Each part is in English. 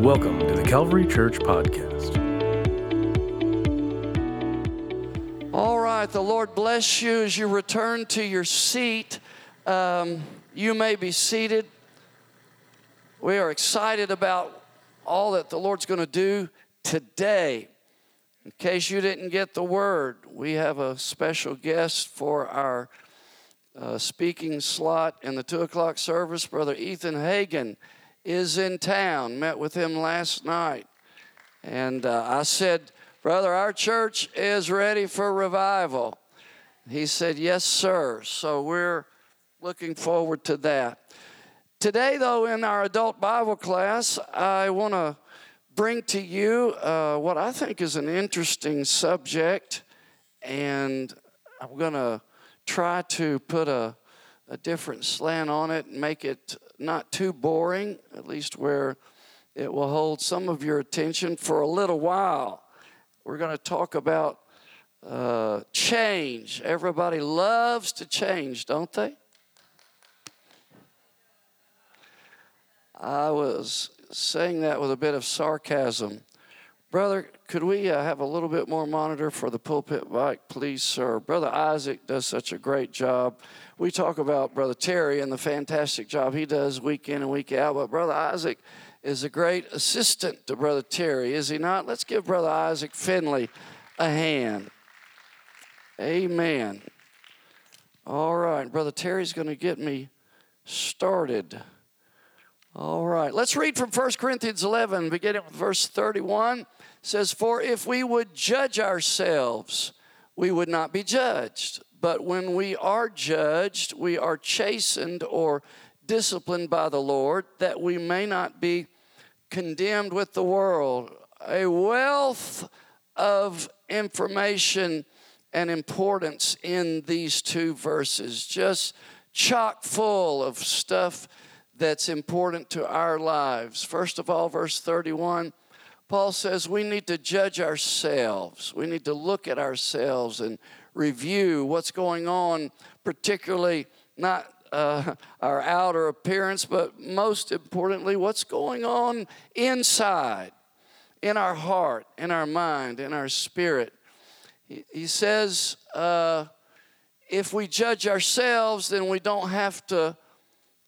Welcome to the Calvary Church Podcast. All right, the Lord bless you as you return to your seat. Um, you may be seated. We are excited about all that the Lord's going to do today. In case you didn't get the word, we have a special guest for our uh, speaking slot in the two o'clock service. Brother Ethan Hagan is in town. Met with him last night. And uh, I said, Brother, our church is ready for revival. He said, Yes, sir. So we're looking forward to that. Today, though, in our adult Bible class, I want to bring to you uh, what I think is an interesting subject, and I'm going to try to put a, a different slant on it and make it not too boring, at least where it will hold some of your attention for a little while. We're going to talk about uh, change. Everybody loves to change, don't they? I was saying that with a bit of sarcasm. Brother, could we uh, have a little bit more monitor for the pulpit mic, please, sir? Brother Isaac does such a great job. We talk about Brother Terry and the fantastic job he does week in and week out, but Brother Isaac is a great assistant to Brother Terry, is he not? Let's give Brother Isaac Finley a hand. Amen. All right, Brother Terry's going to get me started. All right, let's read from 1 Corinthians 11, beginning with verse 31. It says, For if we would judge ourselves, we would not be judged. But when we are judged, we are chastened or disciplined by the Lord, that we may not be condemned with the world. A wealth of information and importance in these two verses, just chock full of stuff that's important to our lives. First of all, verse 31, Paul says we need to judge ourselves. We need to look at ourselves and review what's going on, particularly not uh, our outer appearance, but most importantly, what's going on inside, in our heart, in our mind, in our spirit. He, he says, uh, if we judge ourselves, then we don't have to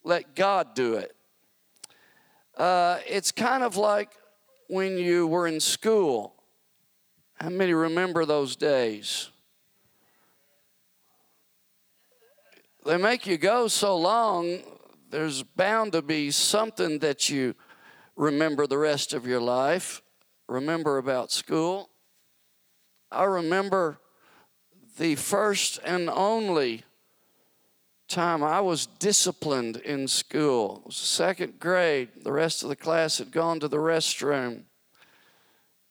let God do it. Uh, it's kind of like when you were in school. How many remember those days? They make you go so long, there's bound to be something that you remember the rest of your life. Remember about school. I remember the first and only time I was disciplined in school. It was second grade. The rest of the class had gone to the restroom.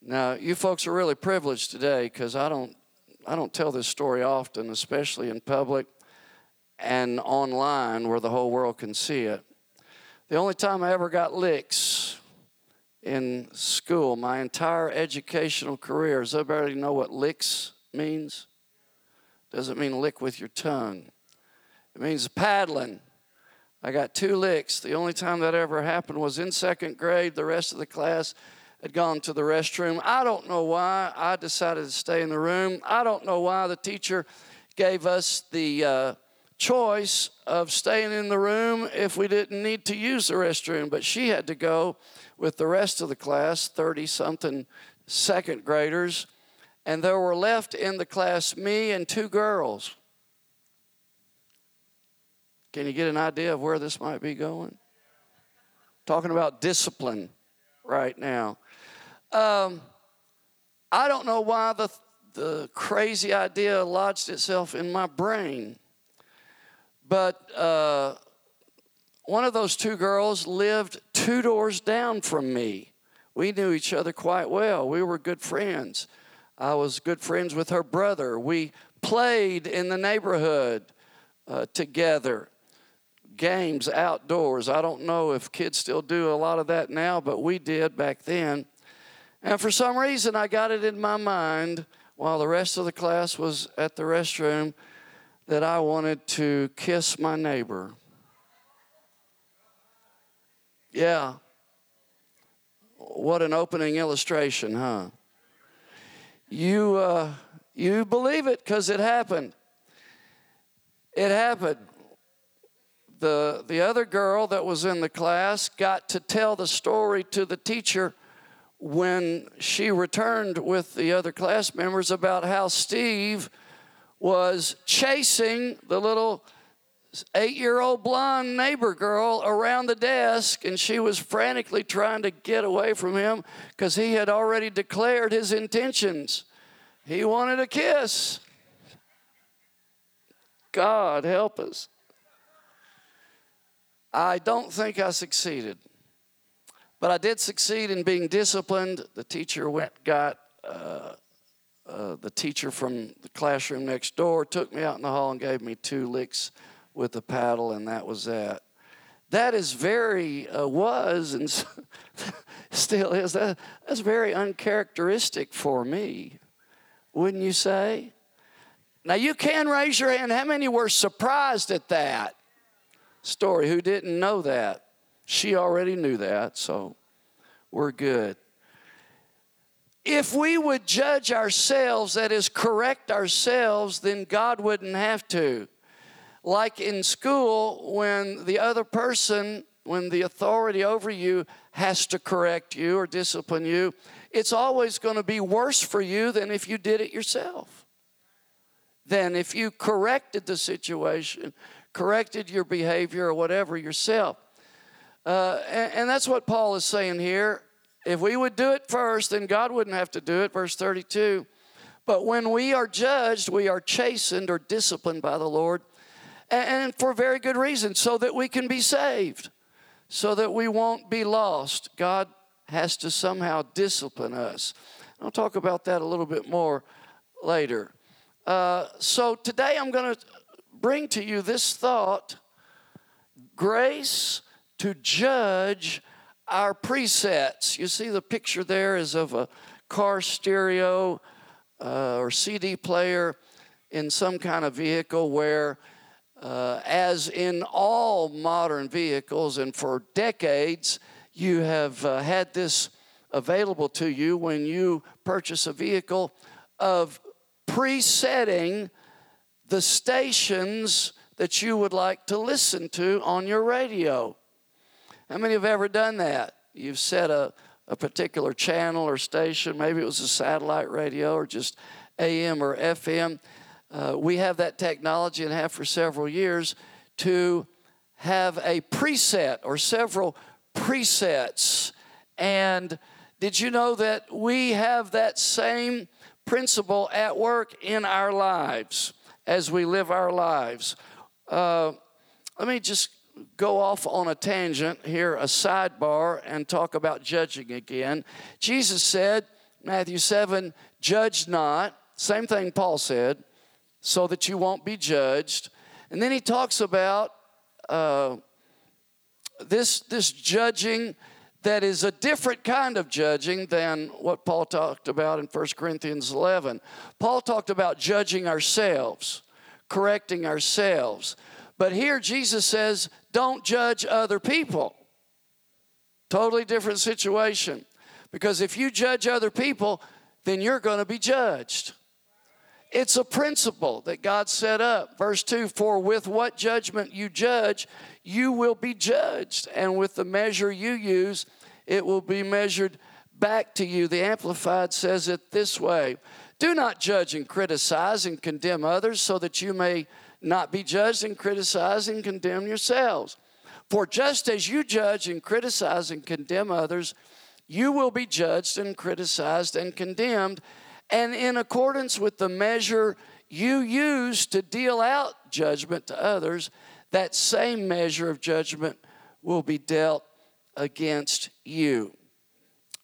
Now, you folks are really privileged today because I don't, I don't tell this story often, especially in public and online where the whole world can see it. The only time I ever got licks in school, my entire educational career, does everybody know what licks means? Doesn't mean lick with your tongue. It means paddling. I got two licks. The only time that ever happened was in second grade. The rest of the class had gone to the restroom. I don't know why I decided to stay in the room. I don't know why the teacher gave us the uh, choice of staying in the room if we didn't need to use the restroom, but she had to go with the rest of the class, 30 something second graders, and there were left in the class me and two girls. Can you get an idea of where this might be going? Talking about discipline right now. Um, I don't know why the, the crazy idea lodged itself in my brain, but uh, one of those two girls lived two doors down from me. We knew each other quite well. We were good friends. I was good friends with her brother. We played in the neighborhood uh, together games outdoors. I don't know if kids still do a lot of that now, but we did back then. And for some reason, I got it in my mind while the rest of the class was at the restroom that I wanted to kiss my neighbor. Yeah, What an opening illustration, huh? You, uh, you believe it because it happened. It happened. The, the other girl that was in the class got to tell the story to the teacher when she returned with the other class members about how Steve was chasing the little eight year old blonde neighbor girl around the desk, and she was frantically trying to get away from him because he had already declared his intentions. He wanted a kiss. God help us. I don't think I succeeded, but I did succeed in being disciplined. The teacher went, got uh, uh, the teacher from the classroom next door, took me out in the hall and gave me two licks with a paddle, and that was that. That is very, uh, was, and still is, that, that's very uncharacteristic for me, wouldn't you say? Now, you can raise your hand. How many were surprised at that story? Who didn't know that? She already knew that, so we're good. If we would judge ourselves, that is, correct ourselves, then God wouldn't have to like in school when the other person, when the authority over you has to correct you or discipline you, it's always going to be worse for you than if you did it yourself. Than if you corrected the situation, corrected your behavior or whatever yourself. Uh, and, and that's what Paul is saying here. If we would do it first, then God wouldn't have to do it. Verse 32. But when we are judged, we are chastened or disciplined by the Lord and for very good reason, so that we can be saved, so that we won't be lost. God has to somehow discipline us. I'll talk about that a little bit more later. Uh, so today I'm going to bring to you this thought grace to judge our presets. You see, the picture there is of a car stereo uh, or CD player in some kind of vehicle where uh, as in all modern vehicles, and for decades, you have uh, had this available to you when you purchase a vehicle of presetting the stations that you would like to listen to on your radio. How many have ever done that? You've set a, a particular channel or station, maybe it was a satellite radio or just AM or FM uh, we have that technology and have for several years to have a preset or several presets. And did you know that we have that same principle at work in our lives as we live our lives? Uh, let me just go off on a tangent here, a sidebar, and talk about judging again. Jesus said, Matthew 7, judge not. Same thing Paul said so that you won't be judged. And then he talks about uh, this, this judging that is a different kind of judging than what Paul talked about in 1 Corinthians 11. Paul talked about judging ourselves, correcting ourselves. But here Jesus says, don't judge other people. Totally different situation. Because if you judge other people, then you're going to be judged. It's a principle that God set up. Verse 2 For with what judgment you judge, you will be judged, and with the measure you use, it will be measured back to you. The Amplified says it this way Do not judge and criticize and condemn others, so that you may not be judged and criticize and condemn yourselves. For just as you judge and criticize and condemn others, you will be judged and criticized and condemned and in accordance with the measure you use to deal out judgment to others, that same measure of judgment will be dealt against you.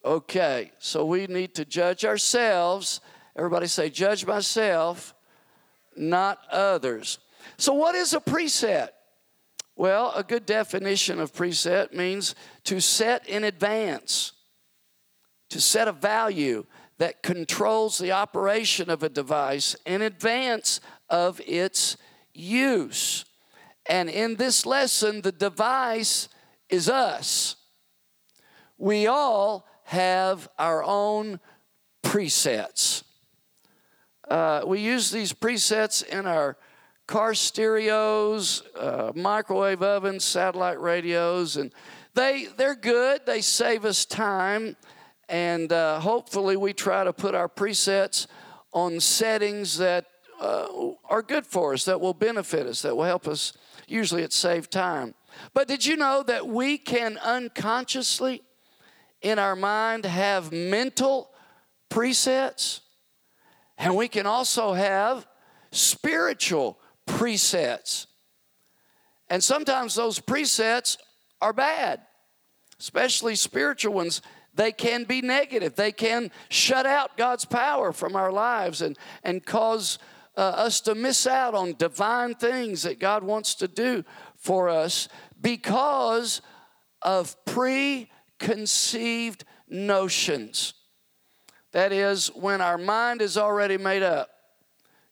Okay, so we need to judge ourselves. Everybody say, judge myself, not others. So, what is a preset? Well, a good definition of preset means to set in advance, to set a value, that controls the operation of a device in advance of its use. And in this lesson, the device is us. We all have our own presets. Uh, we use these presets in our car stereos, uh, microwave ovens, satellite radios, and they, they're good. They save us time. And uh, hopefully, we try to put our presets on settings that uh, are good for us, that will benefit us, that will help us. Usually, it save time. But did you know that we can unconsciously in our mind have mental presets? And we can also have spiritual presets. And sometimes those presets are bad, especially spiritual ones. They can be negative. They can shut out God's power from our lives and, and cause uh, us to miss out on divine things that God wants to do for us because of preconceived notions. That is, when our mind is already made up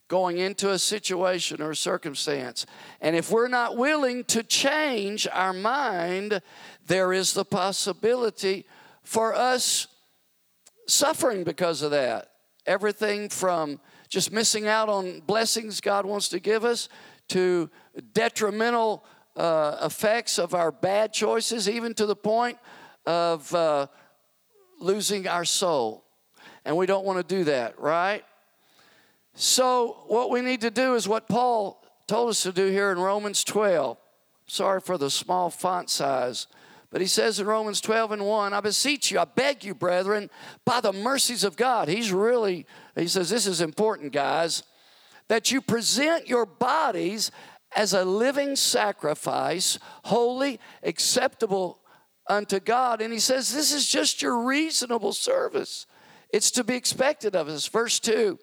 going into a situation or a circumstance. And if we're not willing to change our mind, there is the possibility for us suffering because of that. Everything from just missing out on blessings God wants to give us to detrimental uh, effects of our bad choices, even to the point of uh, losing our soul. And we don't want to do that, right? So, what we need to do is what Paul told us to do here in Romans 12. Sorry for the small font size. But he says in Romans 12 and 1, I beseech you, I beg you, brethren, by the mercies of God. He's really, he says, this is important, guys, that you present your bodies as a living sacrifice, holy, acceptable unto God. And he says, this is just your reasonable service. It's to be expected of us. Verse 2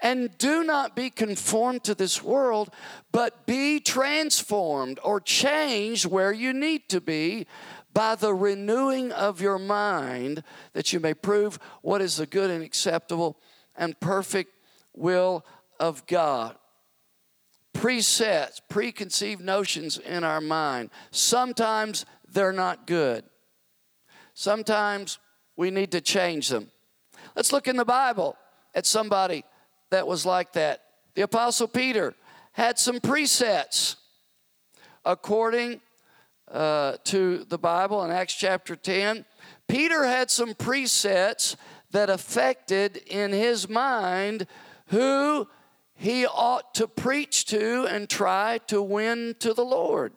and do not be conformed to this world, but be transformed or changed where you need to be by the renewing of your mind, that you may prove what is the good and acceptable and perfect will of God. Presets, preconceived notions in our mind. Sometimes they're not good. Sometimes we need to change them. Let's look in the Bible at somebody that was like that. The Apostle Peter had some presets according uh, to the Bible in Acts chapter 10. Peter had some presets that affected in his mind who he ought to preach to and try to win to the Lord.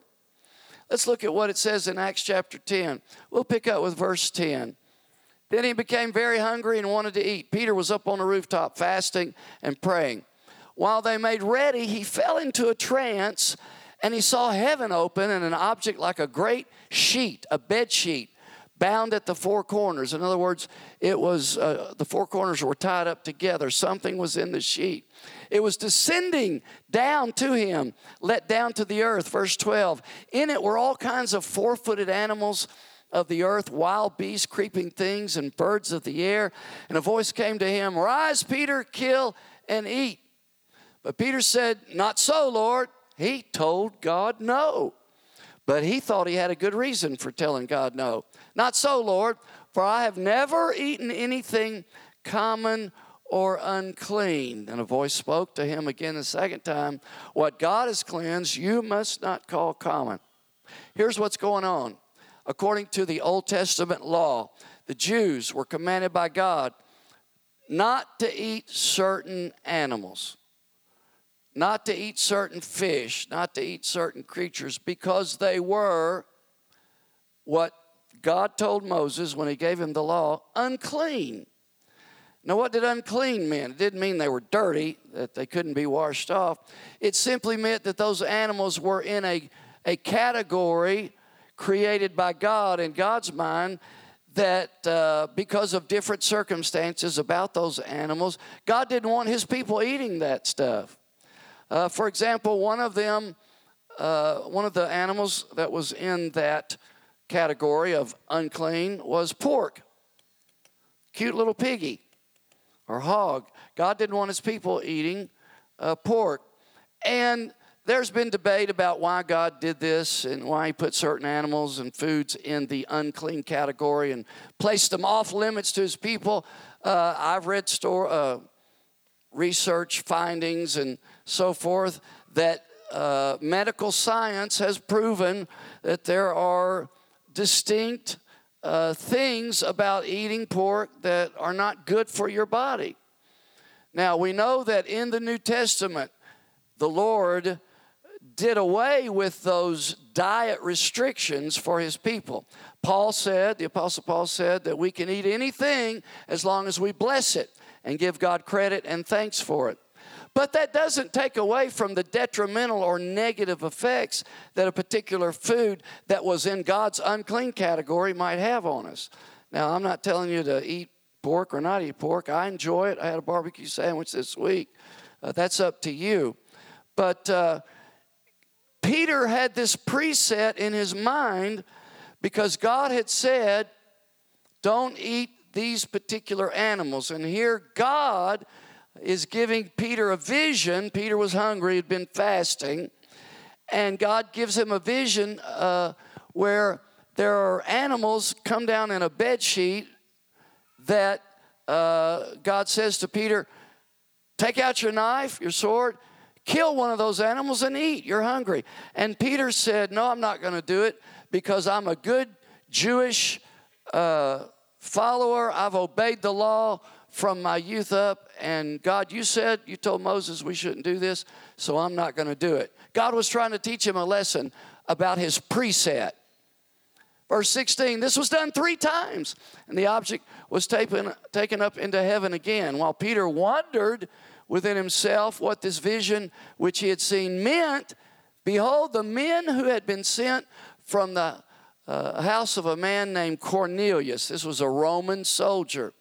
Let's look at what it says in Acts chapter 10. We'll pick up with verse 10. Then he became very hungry and wanted to eat. Peter was up on the rooftop fasting and praying. While they made ready, he fell into a trance and he saw heaven open and an object like a great sheet, a bed sheet, bound at the four corners. In other words, it was uh, the four corners were tied up together. Something was in the sheet. It was descending down to him, let down to the earth. Verse 12. In it were all kinds of four footed animals of the earth, wild beasts, creeping things, and birds of the air. And a voice came to him Rise, Peter, kill and eat. But Peter said, Not so, Lord. He told God no. But he thought he had a good reason for telling God no. Not so, Lord, for I have never eaten anything common or unclean. And a voice spoke to him again the second time What God has cleansed, you must not call common. Here's what's going on according to the Old Testament law, the Jews were commanded by God not to eat certain animals, not to eat certain fish, not to eat certain creatures, because they were what God told Moses when he gave him the law unclean. Now, what did unclean mean? It didn't mean they were dirty, that they couldn't be washed off. It simply meant that those animals were in a, a category created by God in God's mind that uh, because of different circumstances about those animals, God didn't want his people eating that stuff. Uh, for example, one of them, uh, one of the animals that was in that category of unclean was pork. Cute little piggy or hog. God didn't want his people eating uh, pork. And there's been debate about why God did this and why He put certain animals and foods in the unclean category and placed them off limits to His people. Uh, I've read store, uh, research findings and so forth that uh, medical science has proven that there are distinct uh, things about eating pork that are not good for your body. Now, we know that in the New Testament, the Lord did away with those diet restrictions for his people. Paul said, the Apostle Paul said, that we can eat anything as long as we bless it and give God credit and thanks for it. But that doesn't take away from the detrimental or negative effects that a particular food that was in God's unclean category might have on us. Now, I'm not telling you to eat pork or not eat pork. I enjoy it. I had a barbecue sandwich this week. Uh, that's up to you. But uh, Peter had this preset in his mind because God had said, don't eat these particular animals. And here, God is giving Peter a vision. Peter was hungry, had been fasting, and God gives him a vision uh, where there are animals come down in a bed sheet that uh, God says to Peter, Take out your knife, your sword, kill one of those animals and eat. You're hungry. And Peter said, No, I'm not going to do it because I'm a good Jewish uh, follower. I've obeyed the law from my youth up. And God, you said, you told Moses we shouldn't do this, so I'm not going to do it. God was trying to teach him a lesson about his preset. Verse 16, this was done three times, and the object was taken, taken up into heaven again. While Peter wondered within himself what this vision which he had seen meant, behold, the men who had been sent from the uh, house of a man named Cornelius, this was a Roman soldier,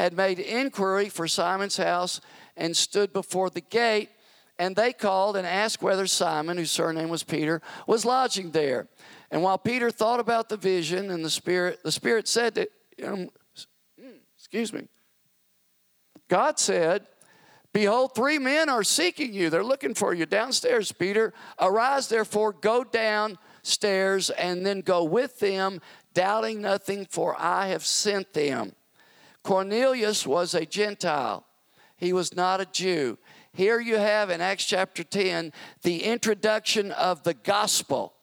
had made inquiry for Simon's house and stood before the gate. And they called and asked whether Simon, whose surname was Peter, was lodging there. And while Peter thought about the vision and the Spirit, the Spirit said that, um, excuse me, God said, Behold, three men are seeking you. They're looking for you downstairs, Peter. Arise, therefore, go downstairs and then go with them, doubting nothing, for I have sent them. Cornelius was a Gentile, he was not a Jew. Here you have in Acts chapter 10 the introduction of the gospel,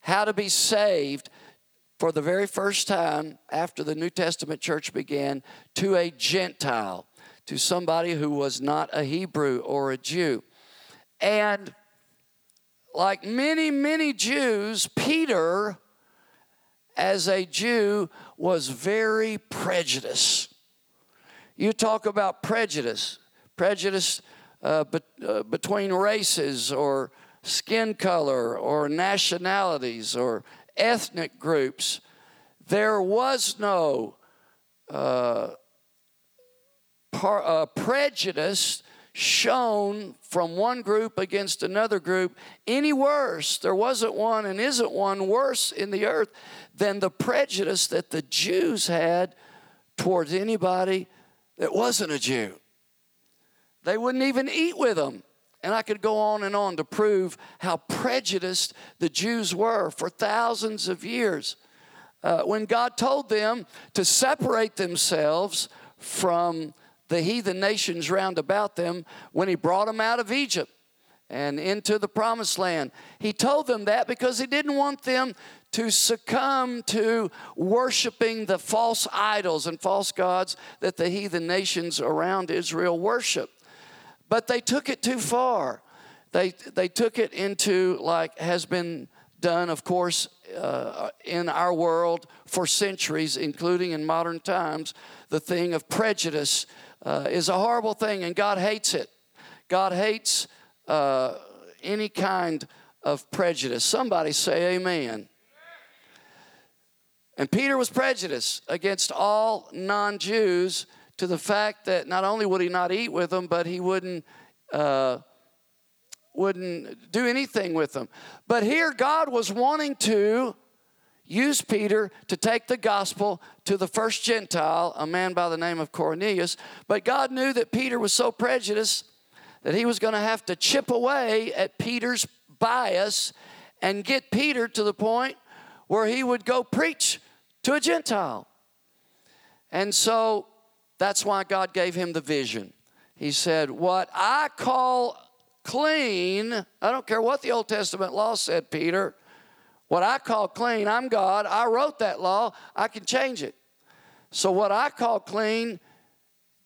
how to be saved for the very first time after the New Testament church began to a Gentile to somebody who was not a Hebrew or a Jew. And like many, many Jews, Peter, as a Jew, was very prejudiced. You talk about prejudice, prejudice uh, uh, between races or skin color or nationalities or ethnic groups. There was no uh, par, uh, prejudice shown from one group against another group any worse. There wasn't one and isn't one worse in the earth than the prejudice that the Jews had towards anybody that wasn't a Jew. They wouldn't even eat with them. And I could go on and on to prove how prejudiced the Jews were for thousands of years. Uh, when God told them to separate themselves from the heathen nations round about them when he brought them out of Egypt and into the promised land. He told them that because he didn't want them to succumb to worshiping the false idols and false gods that the heathen nations around Israel worship. But they took it too far. They, they took it into, like has been done, of course, uh, in our world for centuries, including in modern times, the thing of prejudice uh, is a horrible thing, and God hates it. God hates uh, any kind of prejudice. Somebody say amen. And Peter was prejudiced against all non Jews to the fact that not only would he not eat with them, but he wouldn't. Uh, wouldn't do anything with them. But here, God was wanting to use Peter to take the gospel to the first Gentile, a man by the name of Cornelius. But God knew that Peter was so prejudiced that he was going to have to chip away at Peter's bias and get Peter to the point where he would go preach to a Gentile. And so that's why God gave him the vision. He said, What I call clean, I don't care what the Old Testament law said, Peter, what I call clean, I'm God. I wrote that law, I can change it. So, what I call clean,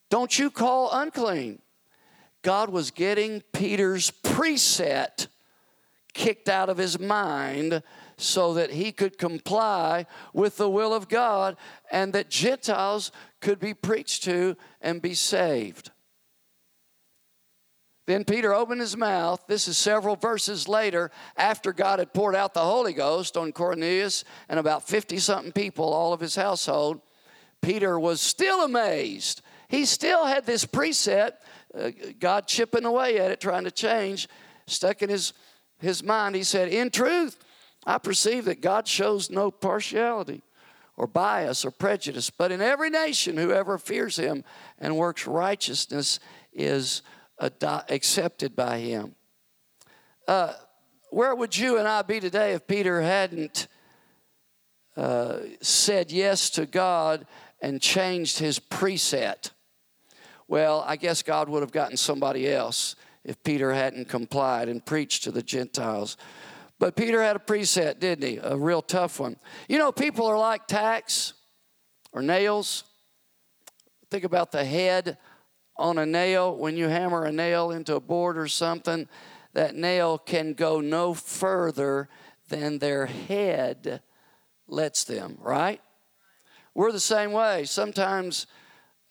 don't you call unclean. God was getting Peter's preset kicked out of his mind so that he could comply with the will of God and that Gentiles could be preached to and be saved. Then Peter opened his mouth. This is several verses later after God had poured out the Holy Ghost on Cornelius and about 50 something people, all of his household. Peter was still amazed. He still had this preset, uh, God chipping away at it, trying to change, stuck in his, his mind. He said, In truth, I perceive that God shows no partiality or bias or prejudice, but in every nation, whoever fears him and works righteousness is accepted by him. Uh, where would you and I be today if Peter hadn't uh, said yes to God and changed his preset? Well, I guess God would have gotten somebody else if Peter hadn't complied and preached to the Gentiles. But Peter had a preset, didn't he? A real tough one. You know, people are like tacks or nails. Think about the head on a nail, when you hammer a nail into a board or something, that nail can go no further than their head lets them, right? We're the same way. Sometimes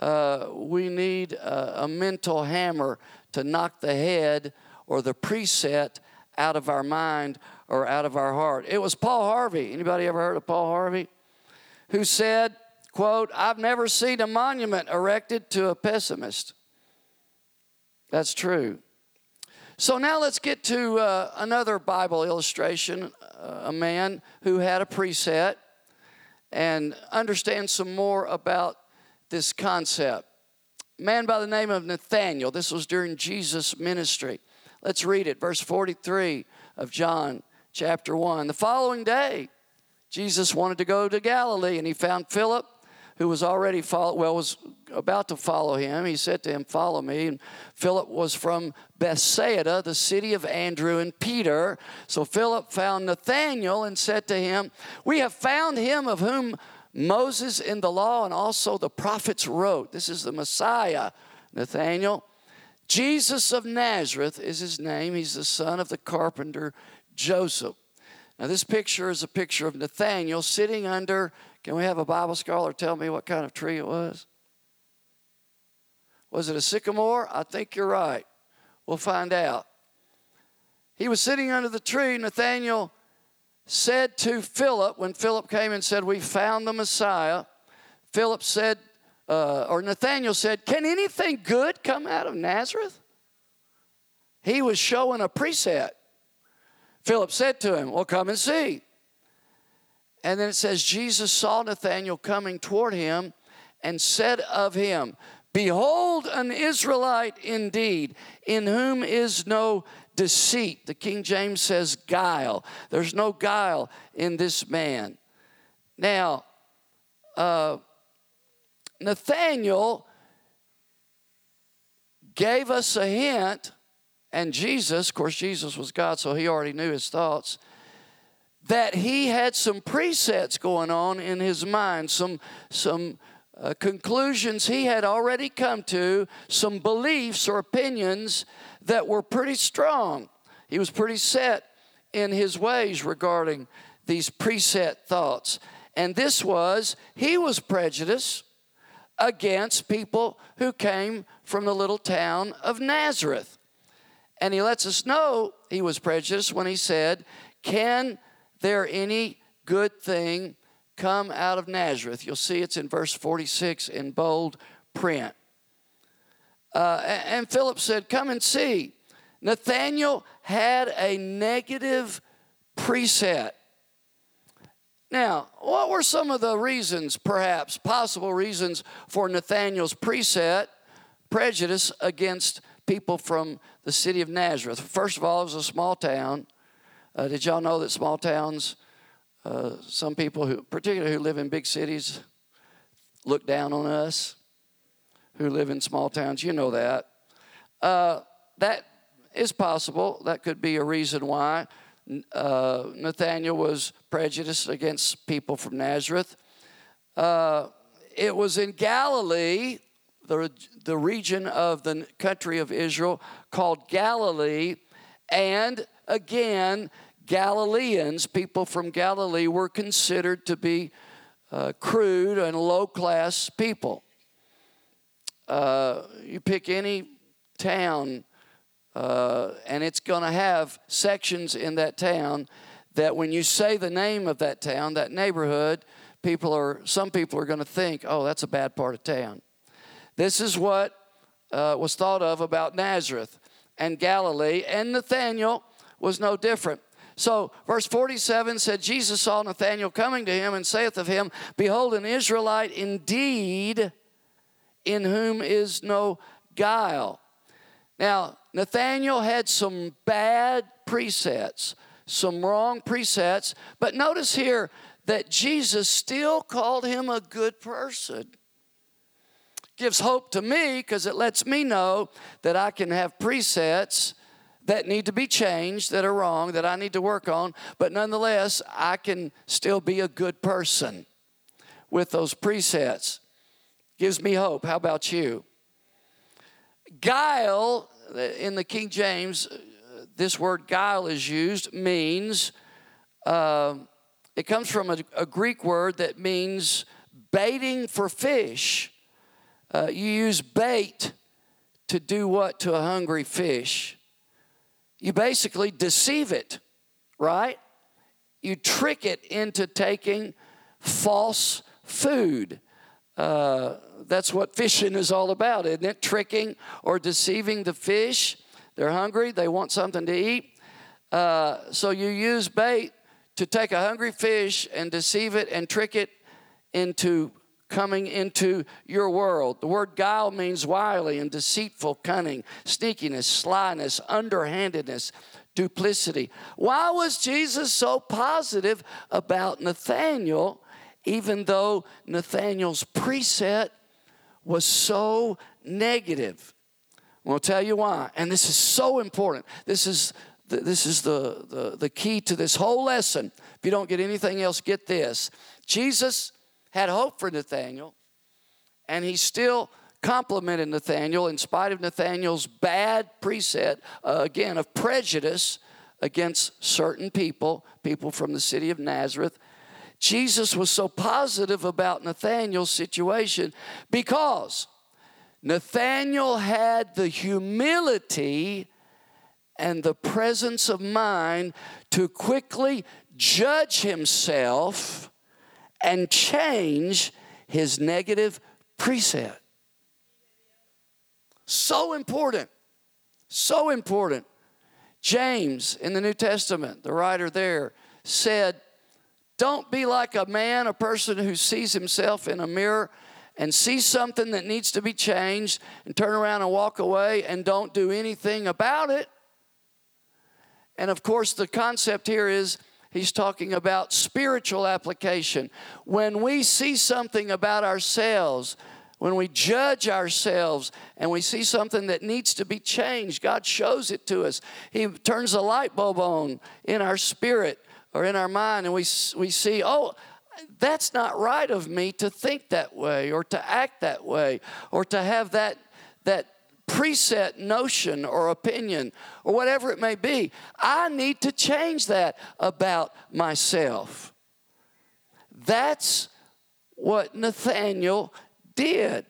uh, we need a, a mental hammer to knock the head or the preset out of our mind or out of our heart. It was Paul Harvey. Anybody ever heard of Paul Harvey? Who said, quote, I've never seen a monument erected to a pessimist. That's true. So now let's get to uh, another Bible illustration uh, a man who had a preset and understand some more about this concept. Man by the name of Nathaniel. This was during Jesus' ministry. Let's read it, verse 43 of John chapter 1. The following day, Jesus wanted to go to Galilee and he found Philip who was already follow, well was about to follow him. He said to him, "Follow me." And Philip was from Bethsaida, the city of Andrew and Peter. So Philip found Nathanael and said to him, "We have found him of whom Moses in the law and also the prophets wrote. This is the Messiah, Nathanael. Jesus of Nazareth is his name. He's the son of the carpenter Joseph." Now, this picture is a picture of Nathanael sitting under can we have a Bible scholar tell me what kind of tree it was? Was it a sycamore? I think you're right. We'll find out. He was sitting under the tree. Nathanael said to Philip, when Philip came and said, We found the Messiah, Philip said, uh, or Nathanael said, Can anything good come out of Nazareth? He was showing a preset. Philip said to him, Well, come and see. And then it says, Jesus saw Nathanael coming toward him and said of him, Behold, an Israelite indeed, in whom is no deceit. The King James says guile. There's no guile in this man. Now, uh, Nathanael gave us a hint, and Jesus, of course, Jesus was God, so he already knew his thoughts that he had some presets going on in his mind, some, some uh, conclusions he had already come to, some beliefs or opinions that were pretty strong. He was pretty set in his ways regarding these preset thoughts. And this was, he was prejudiced against people who came from the little town of Nazareth. And he lets us know he was prejudiced when he said, Can there any good thing come out of Nazareth? You'll see it's in verse 46 in bold print. Uh, and Philip said, Come and see. Nathanael had a negative preset. Now, what were some of the reasons, perhaps, possible reasons for Nathanael's preset, prejudice against people from the city of Nazareth? First of all, it was a small town. Uh, did y'all know that small towns, uh, some people who, particularly who live in big cities, look down on us? Who live in small towns, you know that. Uh, that is possible. That could be a reason why uh, Nathaniel was prejudiced against people from Nazareth. Uh, it was in Galilee, the, the region of the country of Israel called Galilee, and again, Galileans, people from Galilee, were considered to be uh, crude and low class people. Uh, you pick any town, uh, and it's going to have sections in that town that when you say the name of that town, that neighborhood, people are some people are going to think, oh, that's a bad part of town. This is what uh, was thought of about Nazareth and Galilee, and Nathanael was no different. So, verse 47 said, Jesus saw Nathanael coming to him and saith of him, Behold, an Israelite indeed, in whom is no guile. Now, Nathanael had some bad presets, some wrong presets, but notice here that Jesus still called him a good person. Gives hope to me because it lets me know that I can have presets that need to be changed, that are wrong, that I need to work on, but nonetheless, I can still be a good person with those presets. Gives me hope. How about you? Guile, in the King James, this word guile is used, means, uh, it comes from a, a, Greek word that means baiting for fish. Uh, you use bait to do what to a hungry fish? You basically deceive it, right? You trick it into taking false food. Uh, that's what fishing is all about, isn't it? Tricking or deceiving the fish. They're hungry, they want something to eat. Uh, so you use bait to take a hungry fish and deceive it and trick it into coming into your world. The word guile means wily and deceitful, cunning, sneakiness, slyness, underhandedness, duplicity. Why was Jesus so positive about Nathanael, even though Nathanael's preset was so negative? I'm going to tell you why. And this is so important. This is the, this is the, the, the key to this whole lesson. If you don't get anything else, get this. Jesus had hope for Nathaniel, and he still complimented Nathaniel in spite of Nathaniel's bad preset, uh, again, of prejudice against certain people, people from the city of Nazareth. Jesus was so positive about Nathaniel's situation because Nathaniel had the humility and the presence of mind to quickly judge himself and change his negative preset. So important. So important. James in the New Testament, the writer there, said, Don't be like a man, a person who sees himself in a mirror and sees something that needs to be changed and turn around and walk away and don't do anything about it. And of course, the concept here is He's talking about spiritual application. When we see something about ourselves, when we judge ourselves and we see something that needs to be changed, God shows it to us. He turns a light bulb on in our spirit or in our mind, and we, we see, oh, that's not right of me to think that way or to act that way or to have that, that preset notion or opinion or whatever it may be. I need to change that about myself. That's what Nathaniel did.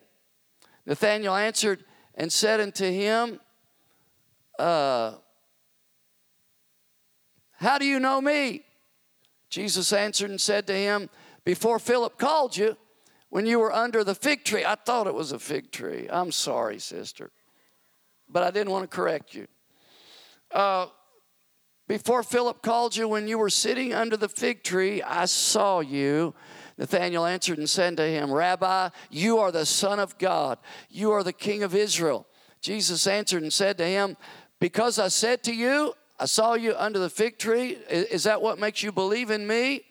Nathaniel answered and said unto him, uh, How do you know me? Jesus answered and said to him, Before Philip called you, when you were under the fig tree, I thought it was a fig tree. I'm sorry, sister but I didn't want to correct you. Uh, before Philip called you, when you were sitting under the fig tree, I saw you. Nathanael answered and said to him, Rabbi, you are the Son of God. You are the King of Israel. Jesus answered and said to him, Because I said to you, I saw you under the fig tree. Is that what makes you believe in me?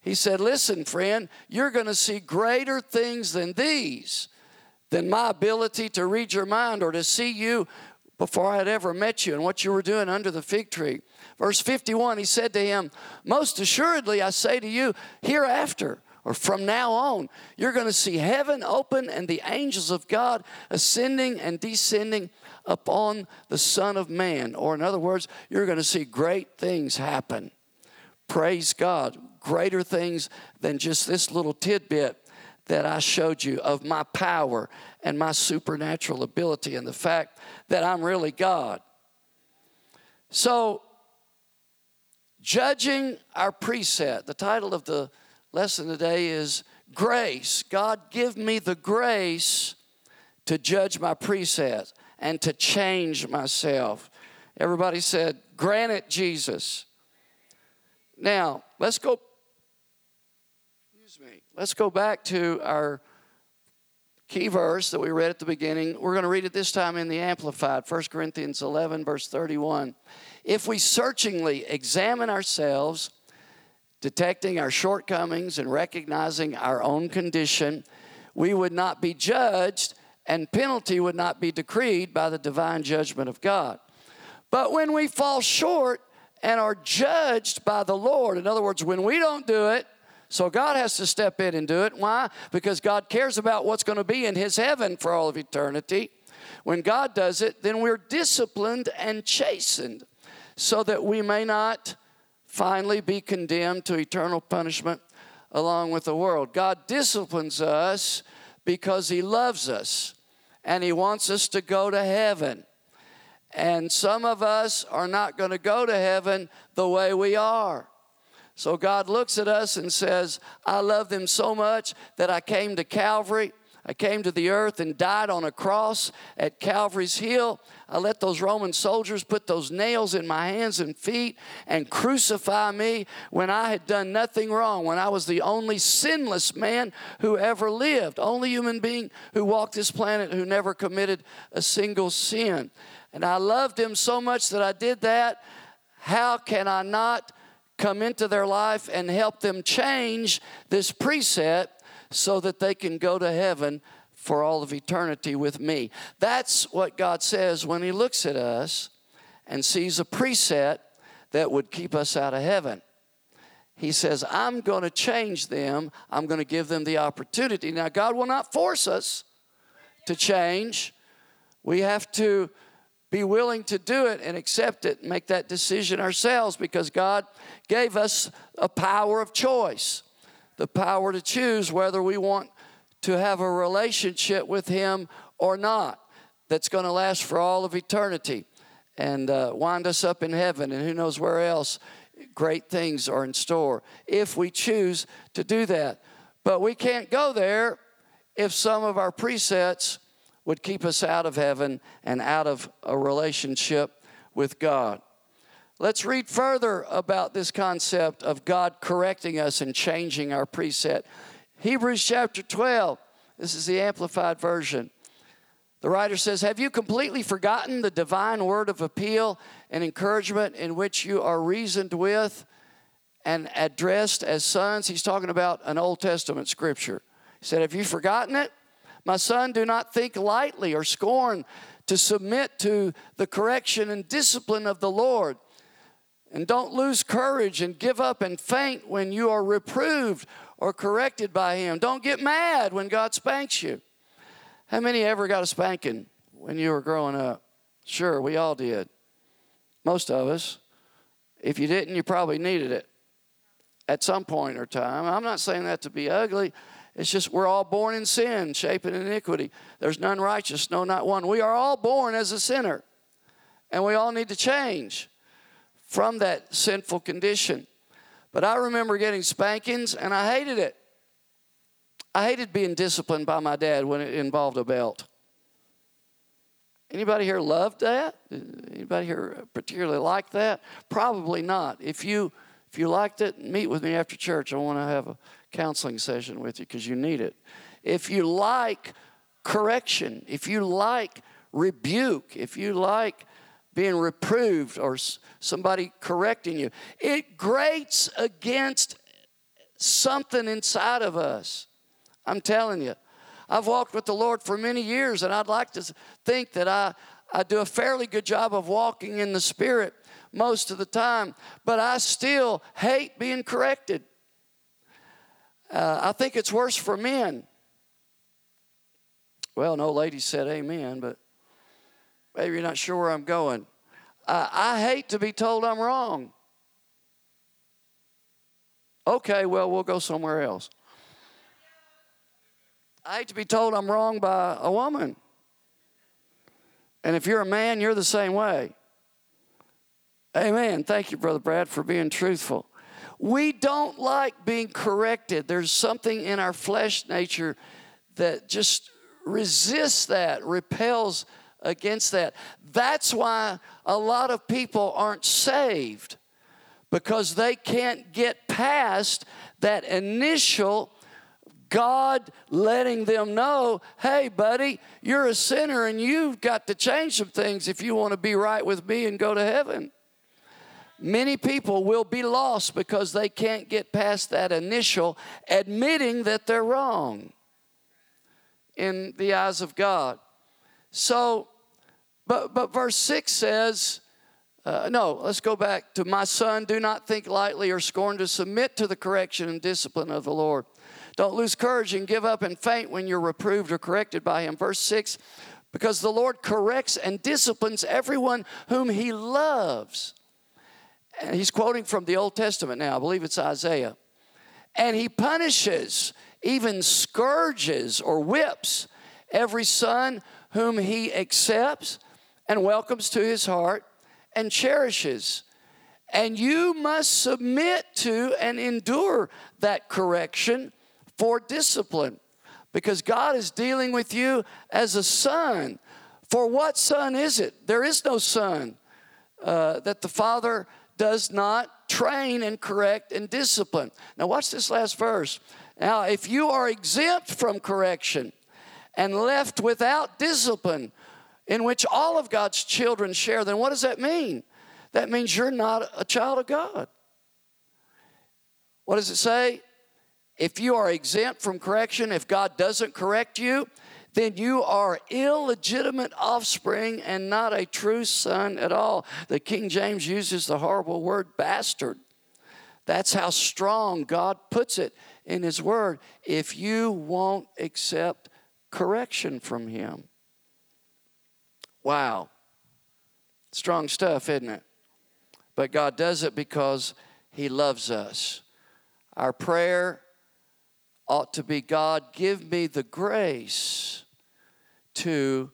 He said, Listen, friend, you're going to see greater things than these, than my ability to read your mind or to see you before I had ever met you and what you were doing under the fig tree. Verse 51, he said to him, Most assuredly, I say to you, hereafter, or from now on, you're going to see heaven open and the angels of God ascending and descending upon the Son of Man. Or, in other words, you're going to see great things happen. Praise God. Greater things than just this little tidbit that I showed you of my power and my supernatural ability and the fact that I'm really God. So, judging our preset, the title of the lesson today is Grace. God, give me the grace to judge my preset and to change myself. Everybody said, Grant it, Jesus. Now, let's go. Let's go back to our key verse that we read at the beginning. We're going to read it this time in the Amplified, 1 Corinthians 11, verse 31. If we searchingly examine ourselves, detecting our shortcomings and recognizing our own condition, we would not be judged and penalty would not be decreed by the divine judgment of God. But when we fall short and are judged by the Lord, in other words, when we don't do it, so God has to step in and do it. Why? Because God cares about what's going to be in His heaven for all of eternity. When God does it, then we're disciplined and chastened so that we may not finally be condemned to eternal punishment along with the world. God disciplines us because He loves us and He wants us to go to heaven. And some of us are not going to go to heaven the way we are. So God looks at us and says, I love them so much that I came to Calvary I came to the earth and died on a cross at Calvary's Hill. I let those Roman soldiers put those nails in my hands and feet and crucify me when I had done nothing wrong, when I was the only sinless man who ever lived, only human being who walked this planet who never committed a single sin. And I loved him so much that I did that. How can I not come into their life and help them change this preset so that they can go to heaven for all of eternity with me. That's what God says when He looks at us and sees a preset that would keep us out of heaven. He says, I'm going to change them. I'm going to give them the opportunity. Now, God will not force us to change. We have to be willing to do it and accept it, make that decision ourselves because God gave us a power of choice the power to choose whether we want to have a relationship with Him or not that's going to last for all of eternity and uh, wind us up in heaven and who knows where else great things are in store if we choose to do that. But we can't go there if some of our presets would keep us out of heaven and out of a relationship with God. Let's read further about this concept of God correcting us and changing our preset. Hebrews chapter 12, this is the Amplified Version. The writer says, Have you completely forgotten the divine word of appeal and encouragement in which you are reasoned with and addressed as sons? He's talking about an Old Testament scripture. He said, Have you forgotten it? My son, do not think lightly or scorn to submit to the correction and discipline of the Lord. And don't lose courage and give up and faint when you are reproved or corrected by Him. Don't get mad when God spanks you. How many ever got a spanking when you were growing up? Sure, we all did. Most of us. If you didn't, you probably needed it at some point or time. I'm not saying that to be ugly. It's just we're all born in sin, shaping iniquity. There's none righteous, no, not one. We are all born as a sinner, and we all need to change from that sinful condition. But I remember getting spankings and I hated it. I hated being disciplined by my dad when it involved a belt. Anybody here loved that? Anybody here particularly like that? Probably not. If you if you liked it, meet with me after church. I want to have a counseling session with you because you need it. If you like correction, if you like rebuke, if you like being reproved or somebody correcting you. It grates against something inside of us. I'm telling you. I've walked with the Lord for many years, and I'd like to think that I, I do a fairly good job of walking in the Spirit most of the time, but I still hate being corrected. Uh, I think it's worse for men. Well, no lady said amen, but maybe you're not sure where I'm going. Uh, I hate to be told I'm wrong. Okay, well, we'll go somewhere else. I hate to be told I'm wrong by a woman. And if you're a man, you're the same way. Amen. Thank you, Brother Brad, for being truthful. We don't like being corrected. There's something in our flesh nature that just resists that, repels against that. That's why a lot of people aren't saved because they can't get past that initial God letting them know, hey, buddy, you're a sinner and you've got to change some things if you want to be right with me and go to heaven. Many people will be lost because they can't get past that initial admitting that they're wrong in the eyes of God. So, but, but verse 6 says, uh, no, let's go back to my son, do not think lightly or scorn to submit to the correction and discipline of the Lord. Don't lose courage and give up and faint when you're reproved or corrected by him. Verse 6 because the Lord corrects and disciplines everyone whom he loves. He's quoting from the Old Testament now, I believe it's Isaiah. And he punishes, even scourges or whips every son whom he accepts and welcomes to his heart and cherishes. And you must submit to and endure that correction for discipline because God is dealing with you as a son. For what son is it? There is no son uh, that the father does not train and correct and discipline. Now, watch this last verse. Now, if you are exempt from correction and left without discipline, in which all of God's children share, then what does that mean? That means you're not a child of God. What does it say? If you are exempt from correction, if God doesn't correct you, then you are illegitimate offspring and not a true son at all. The King James uses the horrible word bastard. That's how strong God puts it in His Word. If you won't accept correction from Him. Wow. Strong stuff, isn't it? But God does it because He loves us. Our prayer ought to be God, give me the grace to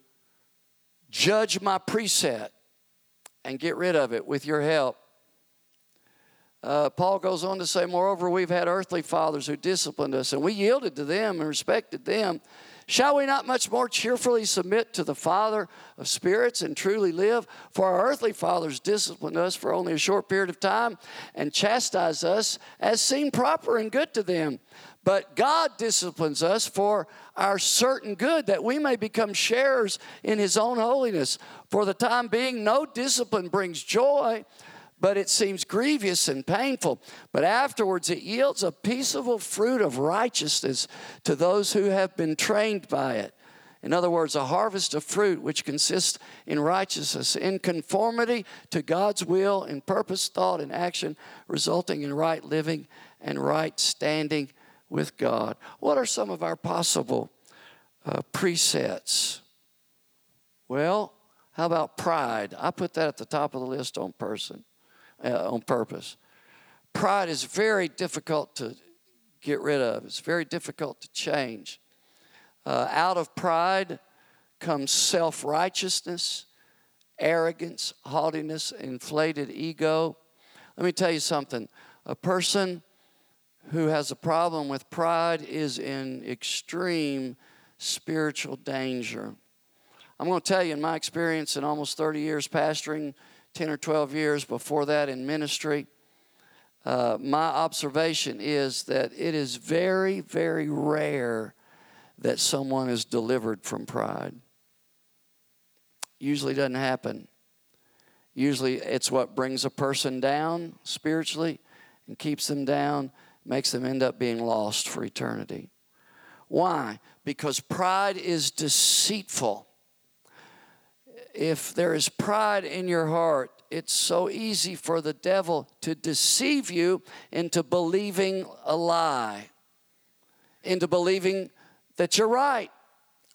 judge my preset and get rid of it with your help. Uh, Paul goes on to say, Moreover, we've had earthly fathers who disciplined us, and we yielded to them and respected them. Shall we not much more cheerfully submit to the Father of spirits and truly live? For our earthly fathers disciplined us for only a short period of time and chastised us as seemed proper and good to them. But God disciplines us for our certain good, that we may become sharers in His own holiness. For the time being, no discipline brings joy, but it seems grievous and painful. But afterwards, it yields a peaceable fruit of righteousness to those who have been trained by it. In other words, a harvest of fruit which consists in righteousness, in conformity to God's will, in purpose, thought, and action, resulting in right living and right standing with God. What are some of our possible uh, presets? Well, how about pride? I put that at the top of the list on person, uh, on purpose. Pride is very difficult to get rid of. It's very difficult to change. Uh, out of pride comes self righteousness, arrogance, haughtiness, inflated ego. Let me tell you something. A person who has a problem with pride is in extreme spiritual danger. I'm going to tell you, in my experience in almost 30 years pastoring, 10 or 12 years before that in ministry, uh, my observation is that it is very, very rare that someone is delivered from pride. Usually doesn't happen. Usually, it's what brings a person down spiritually and keeps them down, makes them end up being lost for eternity. Why? Because pride is deceitful. If there is pride in your heart, it's so easy for the devil to deceive you into believing a lie, into believing that you're right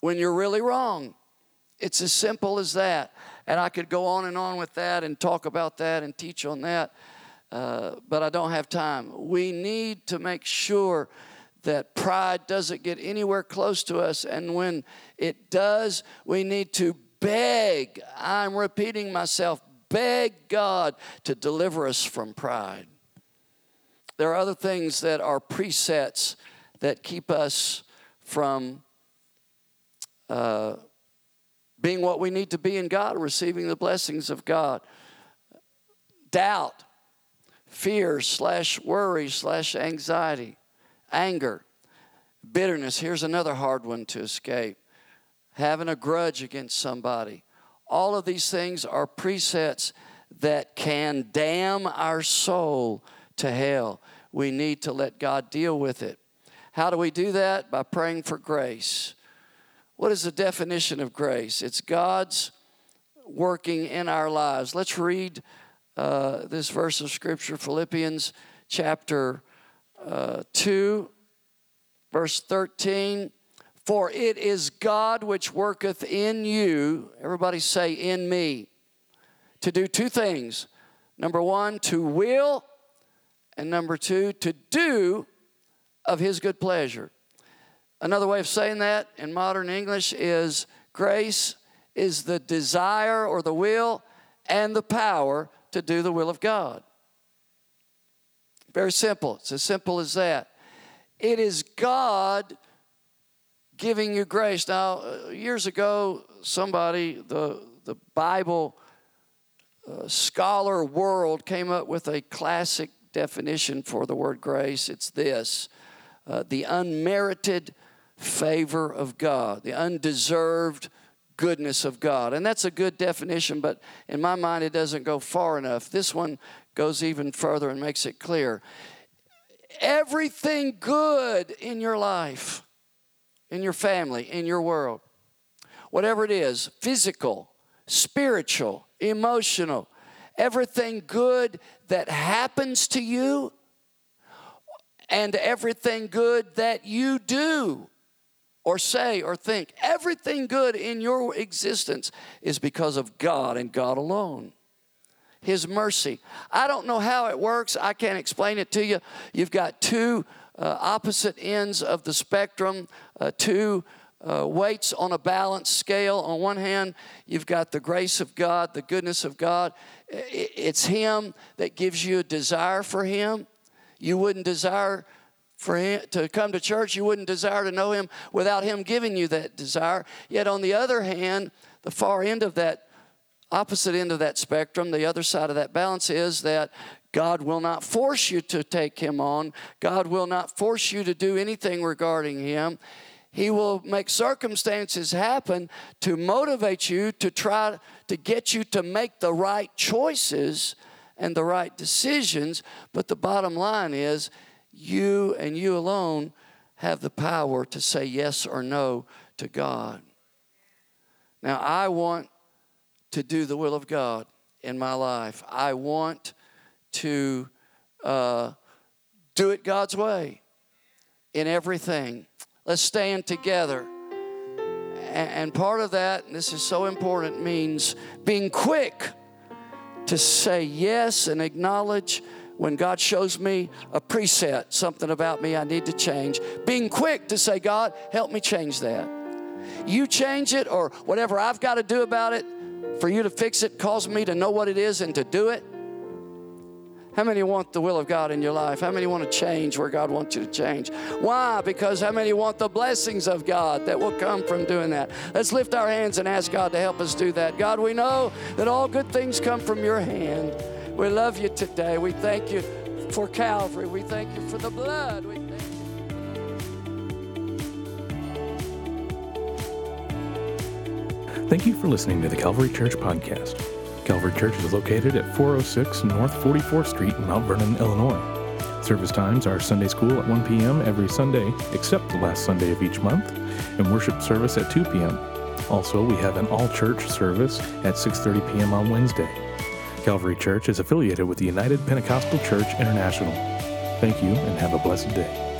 when you're really wrong. It's as simple as that. And I could go on and on with that and talk about that and teach on that, uh, but I don't have time. We need to make sure that pride doesn't get anywhere close to us. And when it does, we need to beg, I'm repeating myself, beg God to deliver us from pride. There are other things that are presets that keep us from uh, being what we need to be in God, receiving the blessings of God. Doubt, fear slash worry slash anxiety, anger, bitterness. Here's another hard one to escape having a grudge against somebody. All of these things are presets that can damn our soul to hell. We need to let God deal with it. How do we do that? By praying for grace. What is the definition of grace? It's God's working in our lives. Let's read uh, this verse of Scripture, Philippians chapter uh, 2, verse 13. For it is God which worketh in you, everybody say, in me, to do two things. Number one, to will, and number two, to do of his good pleasure. Another way of saying that in modern English is grace is the desire or the will and the power to do the will of God. Very simple. It's as simple as that. It is God giving you grace. Now, uh, years ago, somebody, the, the Bible uh, scholar world, came up with a classic definition for the word grace. It's this uh, the unmerited favor of God, the undeserved goodness of God. And that's a good definition, but in my mind, it doesn't go far enough. This one goes even further and makes it clear. Everything good in your life, in your family, in your world, whatever it is physical, spiritual, emotional, everything good that happens to you, and everything good that you do or say or think. Everything good in your existence is because of God and God alone. His mercy. I don't know how it works. I can't explain it to you. You've got two uh, opposite ends of the spectrum, uh, two uh, weights on a balance scale. On one hand, you've got the grace of God, the goodness of God. It's Him that gives you a desire for Him. You wouldn't desire for him to come to church you wouldn't desire to know him without him giving you that desire yet on the other hand the far end of that opposite end of that spectrum the other side of that balance is that God will not force you to take him on God will not force you to do anything regarding him he will make circumstances happen to motivate you to try to get you to make the right choices and the right decisions but the bottom line is you and you alone have the power to say yes or no to God. Now, I want to do the will of God in my life. I want to uh, do it God's way in everything. Let's stand together. And part of that, and this is so important, means being quick to say yes and acknowledge when God shows me a preset, something about me I need to change, being quick to say, God, help me change that. You change it or whatever I've got to do about it for you to fix it, cause me to know what it is and to do it. How many want the will of God in your life? How many want to change where God wants you to change? Why? Because how many want the blessings of God that will come from doing that? Let's lift our hands and ask God to help us do that. God, we know that all good things come from your hand. We love you today. We thank you for Calvary. We thank you for the blood. We thank you. Thank you for listening to the Calvary Church Podcast. Calvary Church is located at 406 North 44th Street in Mount Vernon, Illinois. Service times are Sunday school at 1 p.m. every Sunday, except the last Sunday of each month, and worship service at 2 p.m. Also, we have an all-church service at 6:30 p.m. on Wednesday. Calvary Church is affiliated with the United Pentecostal Church International. Thank you and have a blessed day.